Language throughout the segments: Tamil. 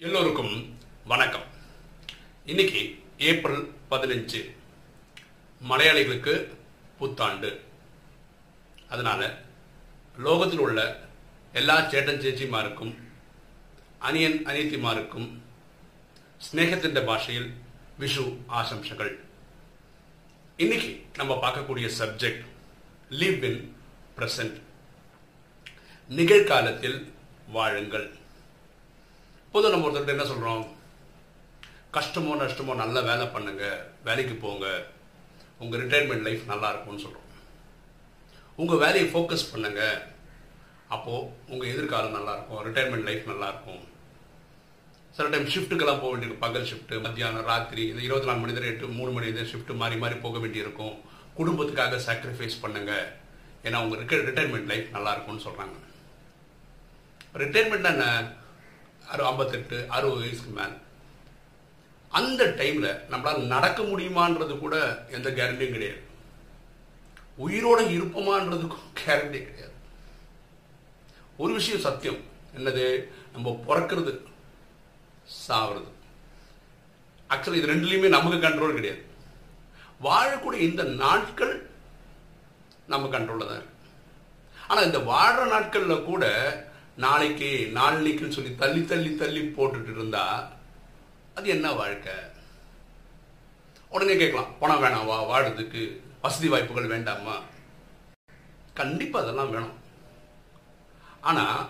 எல்லோருக்கும் வணக்கம். இன்னைக்கு ஏப்ரல் பதினஞ்சு. மலையாளிகளுக்கு புத்தாண்டு. அதனால லோகத்தில் உள்ள எல்லா சேட்டன் சேச்சிமாருக்கும் அனியன் அனியத்திமாருக்கும் ஸ்நேகத்தின் பாஷையில் விஷு ஆசம்சங்கள் இன்னைக்கு நம்ம பார்க்கக்கூடிய சப்ஜெக்ட் லீவ் இன் பிரசன்ட் நிகழ்காலத்தில் வாழுங்கள். பொதுவாக நம்ம ஒருத்தர்கிட்ட என்ன சொல்கிறோம் கஷ்டமோ நஷ்டமோ நல்ல வேலை பண்ணுங்க வேலைக்கு போங்க. உங்கள் ரிட்டையர்மெண்ட் லைஃப் நல்லா இருக்கும்னு சொல்கிறோம் உங்கள் வேலையை ஃபோக்கஸ் பண்ணுங்க. அப்போது உங்கள் எதிர்காலம் நல்லாயிருக்கும் ரிட்டையர்மெண்ட் லைஃப் நல்லாயிருக்கும் சில டைம் ஷிஃப்ட்டுக்கெல்லாம் போக வேண்டியிருக்கும் பகல் ஷிஃப்ட்டு மத்தியானம் ராத்திரி இந்த இருபத்தி நாலு மணி நேரம் எட்டு மூணு மணி நேரம் ஷிஃப்ட் மாறி மாறி போக வேண்டியிருக்கும். குடும்பத்துக்காக சாக்ரிஃபைஸ் பண்ணுங்க. ஏன்னா உங்கள் ரிட்டையர்மெண்ட் லைஃப் நல்லா இருக்கும்னு சொல்கிறாங்க ரிட்டையர்மெண்ட் என்ன? அறு ஐம்பத்தெட்டு அறுபது வயசுக்கு மேலே. அந்த டைமில் நம்மளால் நடக்க முடியுமான்றது கூட எந்த கேரண்டியும் கிடையாது. உயிரோட இருப்போமான்றதுக்கும் கேரண்டி கிடையாது. ஒரு விஷயம் சத்தியம். என்னது? நம்ம பிறக்கிறது சாவுறது. ஆக்சுவலி இது ரெண்டுலேயுமே நமக்கு கண்ட்ரோல் கிடையாது. வாழக்கூடிய இந்த நாட்கள் நம்ம கண்ட்ரோலில் தான் இருக்கு. ஆனால் இந்த வாழ்கிற நாட்களில் கூட நாளைக்கு நாளைக்குன்னு சொல்லி தள்ளி தள்ளி தள்ளி போட்டுட்டு இருந்தா அது என்ன வாழ்க்கை? உடனே கேட்கலாம். பணம் வேணாவா வாடுறதுக்கு வசதி வாய்ப்புகள் வேண்டாமா? கண்டிப்பா அதெல்லாம் வேணும். ஆனா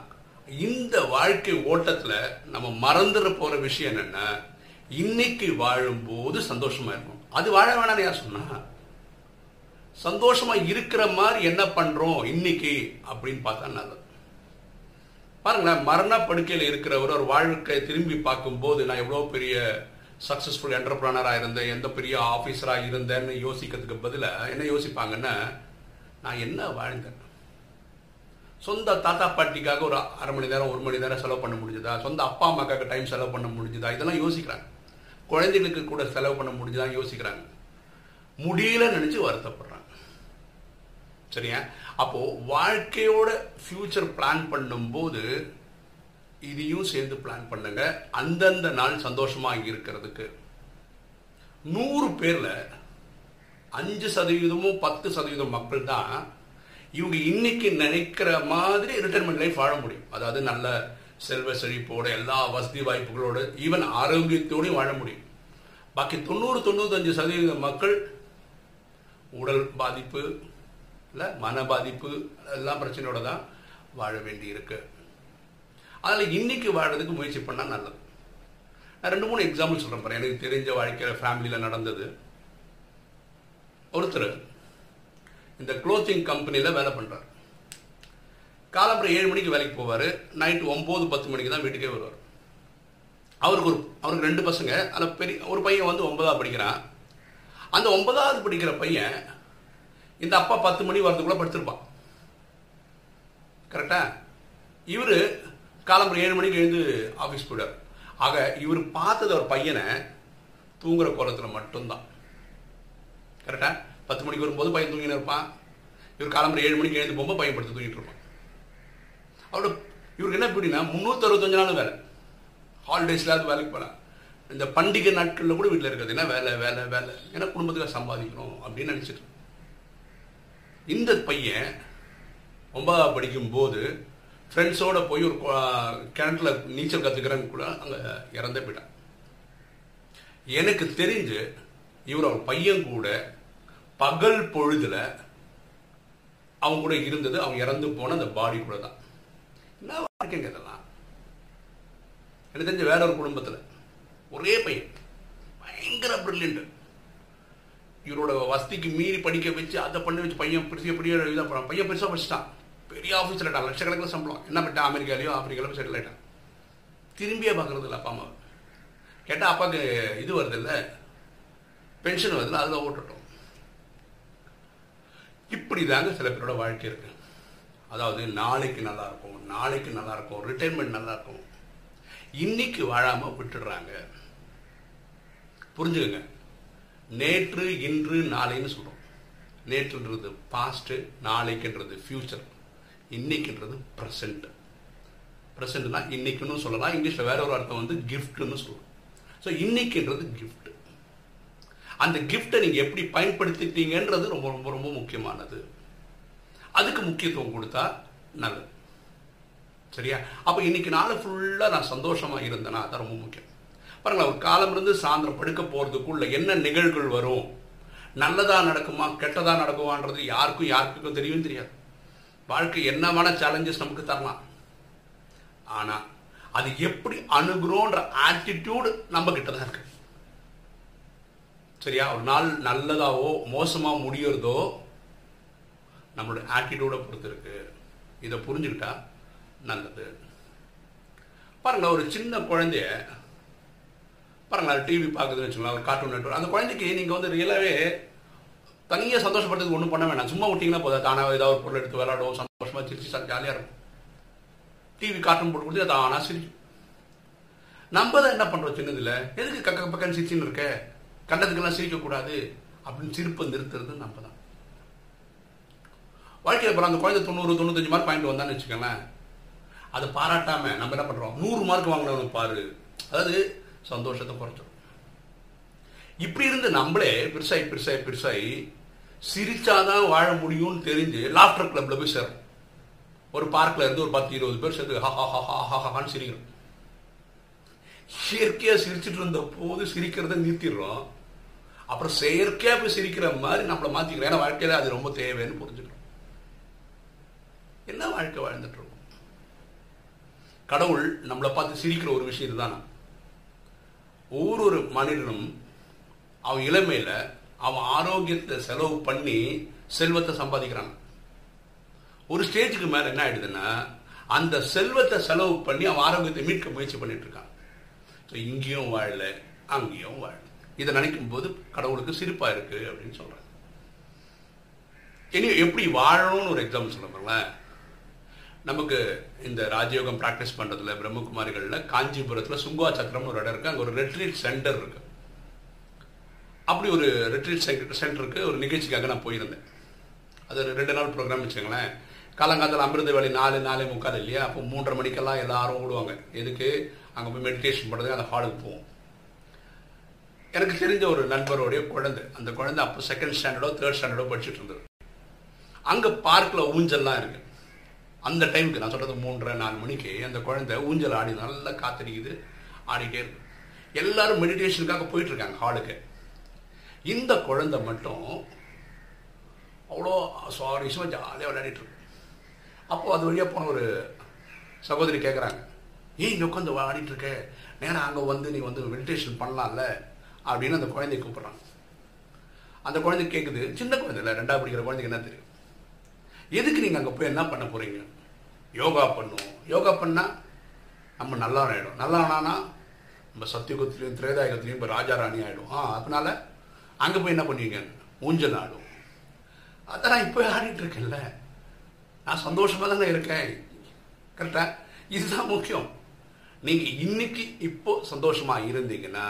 இந்த வாழ்க்கை ஓட்டத்துல நம்ம மறந்துட போற விஷயம் என்னன்னா இன்னைக்கு வாழும்போது சந்தோஷமா இருக்கும் அது வாழ வேணாம்னு யார் சொன்னா? சந்தோஷமா இருக்கிற மாதிரி என்ன பண்றோம் இன்னைக்கு அப்படின்னு பார்த்தா நல்லது. பாருங்களேன் மரணப்படுக்கையில் இருக்கிறவர் ஒரு வாழ்க்கை திரும்பி பார்க்கும்போது நான் எவ்வளோ பெரிய சக்ஸஸ்ஃபுல் என்டர்பிரனராக இருந்தேன் எந்த பெரிய ஆஃபீஸராக இருந்தேன்னு யோசிக்கிறதுக்கு பதிலாக என்ன யோசிப்பாங்கன்னா நான் என்ன வாழ்ந்தேன்? சொந்த தாத்தா பாட்டிக்காக ஒரு அரை மணி நேரம் ஒரு மணி நேரம் செலவு பண்ண முடிஞ்சதா? சொந்த அப்பா அம்மாக்காக டைம் செலவு பண்ண முடிஞ்சதா? இதெல்லாம் யோசிக்கிறாங்க. குழந்தைகளுக்கு கூட செலவு பண்ண முடிஞ்சதான் யோசிக்கிறாங்க. முடியல நினச்சி வருத்தப்படுறாங்க. சரியா? அப்போ வாழ்க்கையோட ஃபியூச்சர் பிளான் பண்ணும்போது இதையும் சேர்ந்து பிளான் பண்ணுங்க. அந்தந்த நாள் சந்தோஷமா இருக்கிறதுக்கு. நூறு பேர்ல அஞ்சு சதவீதமும் பத்து சதவீதம் மக்கள் தான் இவங்க இன்னைக்கு நினைக்கிற மாதிரி ரிட்டைர்மெண்ட் லைஃப் வாழ முடியும். அதாவது நல்ல செல்வ செழிப்போட எல்லா வசதி வாய்ப்புகளோட ஈவன் ஆரோக்கியத்தோடையும் வாழ முடியும். பாக்கி தொண்ணூறு தொண்ணூத்தஞ்சு சதவீத மக்கள் உடல் பாதிப்பு இல்லை மன பாதிப்பு எல்லாம் பிரச்சனையோட தான் வாழ வேண்டி இருக்கு அதில் இன்னைக்கு வாழறதுக்கு முயற்சி பண்ணால் நல்லது. நான் ரெண்டு மூணு எக்ஸாம்பிள் சொல்கிறேன் பாரு. எனக்கு தெரிஞ்ச வாழ்க்கையில் ஃபேமிலியில் நடந்தது. ஒருத்தர் இந்த க்ளோத்திங் கம்பெனியில் வேலை பண்ணுறார் காலம்பரம் ஏழு மணிக்கு வேலைக்கு போவார். நைட்டு ஒம்பது பத்து மணிக்கு தான் வீட்டுக்கே வருவார். அவருக்கு ஒரு அவருக்கு ரெண்டு பசங்க. அதில் பெரிய ஒரு பையன் வந்து ஒன்பதாவது படிக்கிறான். அந்த ஒன்பதாவது படிக்கிற பையன் இந்த அப்பா பத்து மணி வரதுக்குள்ள படுத்திருப்பான். கரெக்டா இவர் காலம்பரம் ஏழு மணிக்கு எழுந்து ஆஃபீஸ் போயிடார் ஆக இவர் பார்த்தது ஒரு பையனை தூங்குற கோலத்தில் மட்டும்தான். கரெக்டா பத்து மணிக்கு வரும்போது பையன் தூங்கின்னு இருப்பான். இவர் காலம்பரம் ஏழு மணிக்கு எழுந்து போகும்போது பையன் படுத்து தூங்கிட்டு இருப்பான். அவரோட இவருக்கு என்ன எப்படின்னா முந்நூற்றி அறுபத்தஞ்சு நாள் வேலை. ஹாலிடேஸ்லாவது வேலைக்கு போகலாம் இந்த பண்டிகை நாட்களில் கூட வீட்டில் இருக்கிறது என்ன? வேலை வேலை வேலை. ஏன்னா குடும்பத்துக்கு சம்பாதிக்கணும் அப்படின்னு நினச்சிட்டு. இந்த பையன் ஒன்பதாவது படிக்கும் போது ஃப்ரெண்ட்ஸோட போய் ஒரு கிணற்றுல நீச்சல் கற்றுக்கிறேன்னு கூட அங்கே இறந்தே போயிட்டான். எனக்கு தெரிஞ்சு இவர் அவர் பையன் கூட பகல் பொழுதில் அவங்க கூட இருந்தது அவங்க இறந்து போன அந்த பாடி கூட தான். என்ன வாழ்க்கைங்க இதெல்லாம்? எனக்கு தெரிஞ்ச வேற ஒரு குடும்பத்தில் ஒரே பையன். பயங்கர பிரில்லியன்ட் இவரோட வசதிக்கு மீறி படிக்க வச்சு அதை பண்ணி வச்சு பையன் பெரிய பெரிய இதாக போகிறான் பையன் பெருசாக படிச்சிட்டான். பெரிய ஆஃபீஸில் ஆகிட்டான் லட்சக்கணக்கில் சம்பளம். என்ன பண்ணிட்டான் அமெரிக்காலையோ ஆப்பிரிக்காலையோ செட்டில் ஆகிட்டான் திரும்பியே பார்க்கறது இல்லை அப்பா அம்மா கேட்டால் அப்பாவுக்கு இது வருது இல்லை பென்ஷன் வருதுல்ல அதில் ஓட்டட்டும். இப்படி தாங்க சில பேரோட வாழ்க்கை இருக்கு. அதாவது நாளைக்கு நல்லா இருக்கும் நாளைக்கு நல்லா இருக்கும் ரிட்டைர்மெண்ட் நல்லா இருக்கும் இன்னைக்கு வாழாமல் விட்டுடுறாங்க. புரிஞ்சுக்கங்க. நேற்று இன்று நாளைன்னு சொல்றோம். நேற்றுன்றது பாஸ்ட் நாளைக்குன்றது ஃபியூச்சர் இன்னைக்குன்றது ப்ரெசண்ட் ப்ரெசண்ட்னா இன்னைக்குன்னு சொல்லலாம். இங்கிலீஷில் வேற ஒரு அர்த்தம் வந்து கிஃப்ட்னு சொல்லுவோம் ஸோ இன்னைக்குன்றது கிஃப்ட் அந்த கிஃப்டை நீங்கள் எப்படி பயன்படுத்திட்டீங்கன்றது ரொம்ப ரொம்ப ரொம்ப முக்கியமானது. அதுக்கு முக்கியத்துவம் கொடுத்தா நல்லது. சரியா? அப்போ இன்னைக்கு நாள் ஃபுல்லாக நான் சந்தோஷமாக இருந்தேன்னா அதான் ரொம்ப முக்கியம். பாருங்களேன் ஒரு காலம் இருந்து சாயந்தரம் படுக்க போகிறதுக்குள்ள என்ன நிகழ்வுகள் வரும்? நல்லதாக நடக்குமா கெட்டதா நடக்குமான்றது யாருக்கும் யாருக்கும் தெரியும் தெரியாது. வாழ்க்கை என்னமான சேலஞ்சஸ் நமக்கு தரலாம். ஆனால் அது எப்படி அணுகுறோன்ற ஆட்டிடியூடு நம்ம கிட்ட தான் இருக்கு. சரியா? ஒரு நாள் நல்லதாவோ மோசமாக முடியறதோ நம்மளோட ஆட்டிடியூடை பொறுத்து இருக்கு இதை புரிஞ்சுக்கிட்டா நல்லது. பாருங்களேன் ஒரு சின்ன குழந்தைய பாருங்களேன் டிவி பார்க்குதுன்னு வச்சுக்கோங்களேன் கார்ட்டூன் நெட்வொர்க் அந்த குழந்தைக்கு நீங்கள் வந்து ரியலாகவே தனியாக சந்தோஷப்படுறதுக்கு ஒன்றும் பண்ண வேணாம். சும்மா விட்டிங்கன்னா போதும் தானாக ஏதாவது ஒரு பொருள் எடுத்து விளாடுவோம் சந்தோஷமாக சிரிச்சு ஜாலியாக இருக்கும். டிவி கார்ட்டூன் போட்டு கொடுத்து தானாக சிரிக்கும். நம்ம தான் என்ன பண்ணுறோம் சின்னதில்? எதுக்கு கக்க பக்கம் சிரிச்சுன்னு இருக்க? கண்டதுக்கெல்லாம் சிரிக்கக்கூடாது அப்படின்னு சிரிப்பை நிறுத்துறது நம்ம தான். வாழ்க்கையில் அப்புறம் அந்த குழந்தை தொண்ணூறு தொண்ணூத்தஞ்சு மார்க் பாயிண்ட் வந்தான்னு வச்சுக்கோங்களேன். அதை பாராட்டாமல் நம்ம என்ன பண்ணுறோம் நூறு மார்க் வாங்கினவனுக்கு பாரு. அதாவது சந்தோஷத்தை குறைச்சிடும் இப்படி இருந்து நம்மளே பெருசாகி பெருசாகி பெருசாகி சிரிச்சாதான் வாழ முடியும்னு தெரிஞ்சு லாஃப்டர் கிளப்ல போய் சேரும். ஒரு பார்க்ல இருந்து ஒரு பத்து இருபது பேர் சேர்ந்து ஹா ஹா ஹா ஹா ஹா ஹான்னு சிரிக்கிறோம். இயற்கையா சிரிச்சிட்டு இருந்த போது சிரிக்கிறத நிறுத்திடுறோம். அப்புறம் செயற்கையா போய் சிரிக்கிற மாதிரி நம்மளை மாத்திக்கிறோம். ஏன்னா வாழ்க்கையில அது ரொம்ப தேவைன்னு புரிஞ்சுக்கிறோம். என்ன வாழ்க்கை வாழ்ந்துட்டு இருக்கோம்? கடவுள் நம்மளை பார்த்து சிரிக்கிற ஒரு விஷயம் இதுதானா? ஒவ்வொரு மனிதனும் அவன் இளமையில அவன் ஆரோக்கியத்தை செலவு பண்ணி செல்வத்தை சம்பாதிக்கிறான். ஒரு ஸ்டேஜுக்கு மேல என்ன ஆயிடுதுன்னா அந்த செல்வத்தை செலவு பண்ணி அவன் ஆரோக்கியத்தை மீட்க முயற்சி பண்ணிட்டு இருக்கான். ஸோ இங்கேயும் வாழல அங்கேயும் வாழல. இதை நினைக்கும் போது கடவுளுக்கு சிரிப்பா இருக்கு அப்படின்னு சொல்றாங்க. இனி எப்படி வாழணும்னு ஒரு எக்ஸாம்பிள் சொல்ல நமக்கு இந்த ராஜயோகம் ப்ராக்டிஸ் பண்ணுறதுல பிரம்மகுமாரிகளில் காஞ்சிபுரத்தில் சுங்குவா சக்கரம்னு ஒரு இடம் இருக்குது அங்கே ஒரு ரெட்ரீட் சென்டர் இருக்கு. அப்படி ஒரு ரெட்ரீட் சென்டருக்கு ஒரு நிகழ்ச்சிக்காக நான் போயிருந்தேன். அது ரெண்டு நாள் ப்ரோக்ராம் வச்சுக்கோங்களேன். காலங்காலத்தில் அமிர்த வேலை நாலு நாலே முக்கால் இல்லையா? அப்போ மூன்றரை மணிக்கெல்லாம் எல்லாரும் ஓடுவாங்க. எதுக்கு? அங்கே போய் மெடிடேஷன் பண்ணுறது அந்த ஹாலுக்கு போவோம். எனக்கு தெரிஞ்ச ஒரு நண்பருடைய குழந்தை. அந்த குழந்தை அப்போ செகண்ட் ஸ்டாண்டர்டோ தேர்ட் ஸ்டாண்டர்டோ படிச்சுட்டு இருந்தது. அங்கே பார்க்கில் ஊஞ்சல்லாம் இருக்குது அந்த டைமுக்கு நான் சொல்கிறது மூன்றரை நாலு மணிக்கு அந்த குழந்தை ஊஞ்சல் ஆடி நல்லா காத்தடிக்குது ஆடிட்டே இருக்கு. எல்லாரும் மெடிடேஷனுக்காக போயிட்டுருக்காங்க ஹாலுக்கு இந்த குழந்தை மட்டும் அவ்வளோ சுவாரஸ்யமாக ஜாலியாக விளையாடிட்டு இருக்கு. அது வழியாக போன ஒரு சகோதரி கேட்குறாங்க ஏன் இங்கே உட்காந்து ஆடிட்டு இருக்க. நேரம் அங்கே வந்து நீ வந்து மெடிடேஷன் பண்ணலாம்ல? அப்படின்னு அந்த குழந்தைய கூப்பிட்றாங்க. அந்த குழந்தை கேட்குது சின்ன குழந்தை இல்லை ரெண்டாவது படிக்கிற குழந்தைக்கு என்ன தெரியும்? எதுக்கு நீங்கள் அங்கே போய் என்ன பண்ண போகிறீங்க யோகா பண்ணுவோம். யோகா பண்ணால் நம்ம நல்லா ஆகிடும் நல்லா ஆனானா நம்ம சத்தியுகத்திலையும் திரேதாயுகத்திலையும் இப்போ ராஜா ராணி ஆகிடும் ஆ அதனால அங்கே போய் என்ன பண்ணுவீங்க? ஊஞ்சல் ஆடும். அதான் நான் இப்போ ஆடிட்டு இருக்கேன்ல. நான் சந்தோஷமாக தானே இருக்கேன். கரெக்டாக இதுதான் முக்கியம். நீங்கள் இன்னைக்கு இப்போ சந்தோஷமாக இருந்தீங்கன்னா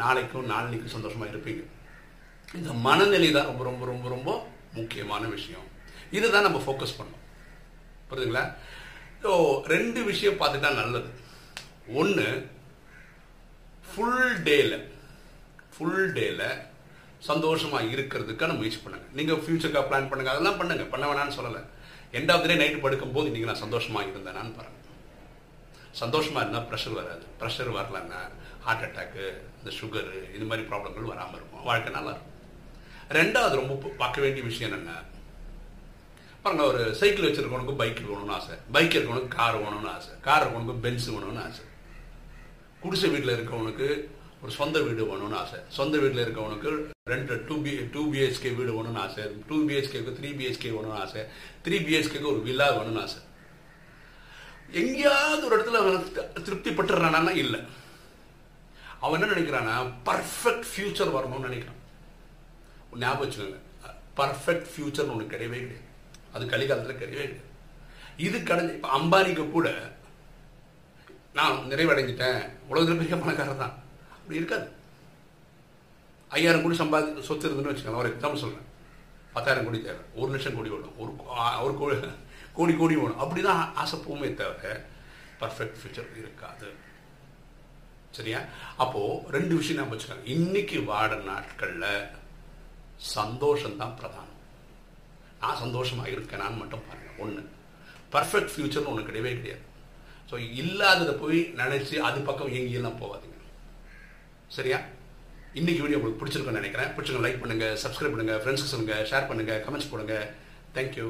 நாளைக்கும் நாளைக்கும் சந்தோஷமாக இருப்பீங்க. இந்த மனநிலை தான் ரொம்ப ரொம்ப ரொம்ப ரொம்ப முக்கியமான விஷயம். இதுதான் நம்ம ஃபோக்கஸ் பண்ணோம் புரியுதுங்களா? ஸோ ரெண்டு விஷயம் பார்த்துட்டா நல்லது. ஒன்று ஃபுல் டேல ஃபுல் டேல சந்தோஷமாக இருக்கிறதுக்கான முயற்சி பண்ணுங்கள் நீங்கள் ஃபியூச்சருக்காக பிளான் பண்ணுங்கள் அதெல்லாம் பண்ணுங்கள் பண்ண வேணாம்னு சொல்லலை. எண்டாவது டே நைட்டு படுக்கும் போது நான் சந்தோஷமாக இருந்தேனான்னு பாருங்கள் சந்தோஷமாக இருந்தால் ப்ரெஷர் வராது. ப்ரெஷர் வரலன்னா ஹார்ட் அட்டாக்கு இந்த சுகரு இது மாதிரி ப்ராப்ளங்கள் வராமல் இருக்கும். வாழ்க்கை நல்லா இருக்கும். ரெண்டாவது ரொம்ப பார்க்க வேண்டிய விஷயம் என்னென்ன பாருங்க ஒரு சைக்கிள் வச்சிருக்கவனுக்கு பைக் வேணும்னு ஆசை. பைக் இருக்கவனுக்கு கார் வேணும்னு ஆசை. கார் இருக்கவனுக்கு பென்ஸ் வேணும்னு ஆசை. குடிசை வீட்டில் இருக்கவனுக்கு ஒரு சொந்த வீடு வேணும்னு ஆசை. சொந்த வீட்டில் இருக்கவனுக்கு ரெண்டு டூ பி டூ பிஹெச்கே வீடு வேணும்னு ஆசை. டூ பிஹெச்கேக்கு த்ரீ பிஹெச்கே வேணும்னு ஆசை. த்ரீ பிஹெச்கேக்கு ஒரு வில்லா வேணும்னு ஆசை. எங்கேயாவது ஒரு இடத்துல அவன் திருப்தி பட்டுறானா இல்லை. அவன் என்ன நினைக்கிறான்னா பர்ஃபெக்ட் ஃபியூச்சர் வரணும்னு நினைக்கிறான். ஞாபகம் வச்சுக்கோங்க. பர்ஃபெக்ட் ஃபியூச்சர்னு ஒன்று கிடையவே கிடையாது. அது கலிகாலத்தில் கிடையவே கிடையாது இது கடைஞ்சி இப்போ அம்பானிக்கு கூட நான் நிறைவடைஞ்சிட்டேன். உலகத்தில் பெரிய பணக்காரர் தான். அப்படி இருக்காது. ஐயாயிரம் கோடி சம்பாதி சொத்து இருந்துன்னு வச்சுக்கோங்க ஒரு எக்ஸாம்பிள் சொல்கிறேன் பத்தாயிரம் கோடி தேவை. ஒரு லட்சம் கோடி வேணும் ஒரு ஒரு கோடி கோடி கோடி வேணும் அப்படி தான் ஆசைப்போமே தவிர பர்ஃபெக்ட் ஃபியூச்சர் இருக்காது. சரியா? அப்போ ரெண்டு விஷயம் நான் வச்சுக்கோங்க. இன்னைக்கு வாட நாட்கள்ல சந்தோஷம் தான் பிரதானம். நான் சந்தோஷமா இருக்கேனான்னு மட்டும் பாருங்கள் ஒன்று பர்ஃபெக்ட் ஃப்யூச்சர்னு ஒன்று கிடையவே கிடையாது. ஸோ இல்லாததை போய் நினச்சி அது பக்கம் எங்கேயெல்லாம் போகாதீங்க. சரியா? இன்றைக்கி வீடியோ உங்களுக்கு பிடிச்சிருக்குன்னு நினைக்கிறேன். பிடிச்சிருக்கோம் லைக் பண்ணுங்கள் சப்ஸ்கிரைப் பண்ணுங்க ஃப்ரெண்ட்ஸ்க்கு சொல்லுங்க ஷேர் பண்ணுங்கள் கமெண்ட்ஸ் போடுங்க. தேங்க்யூ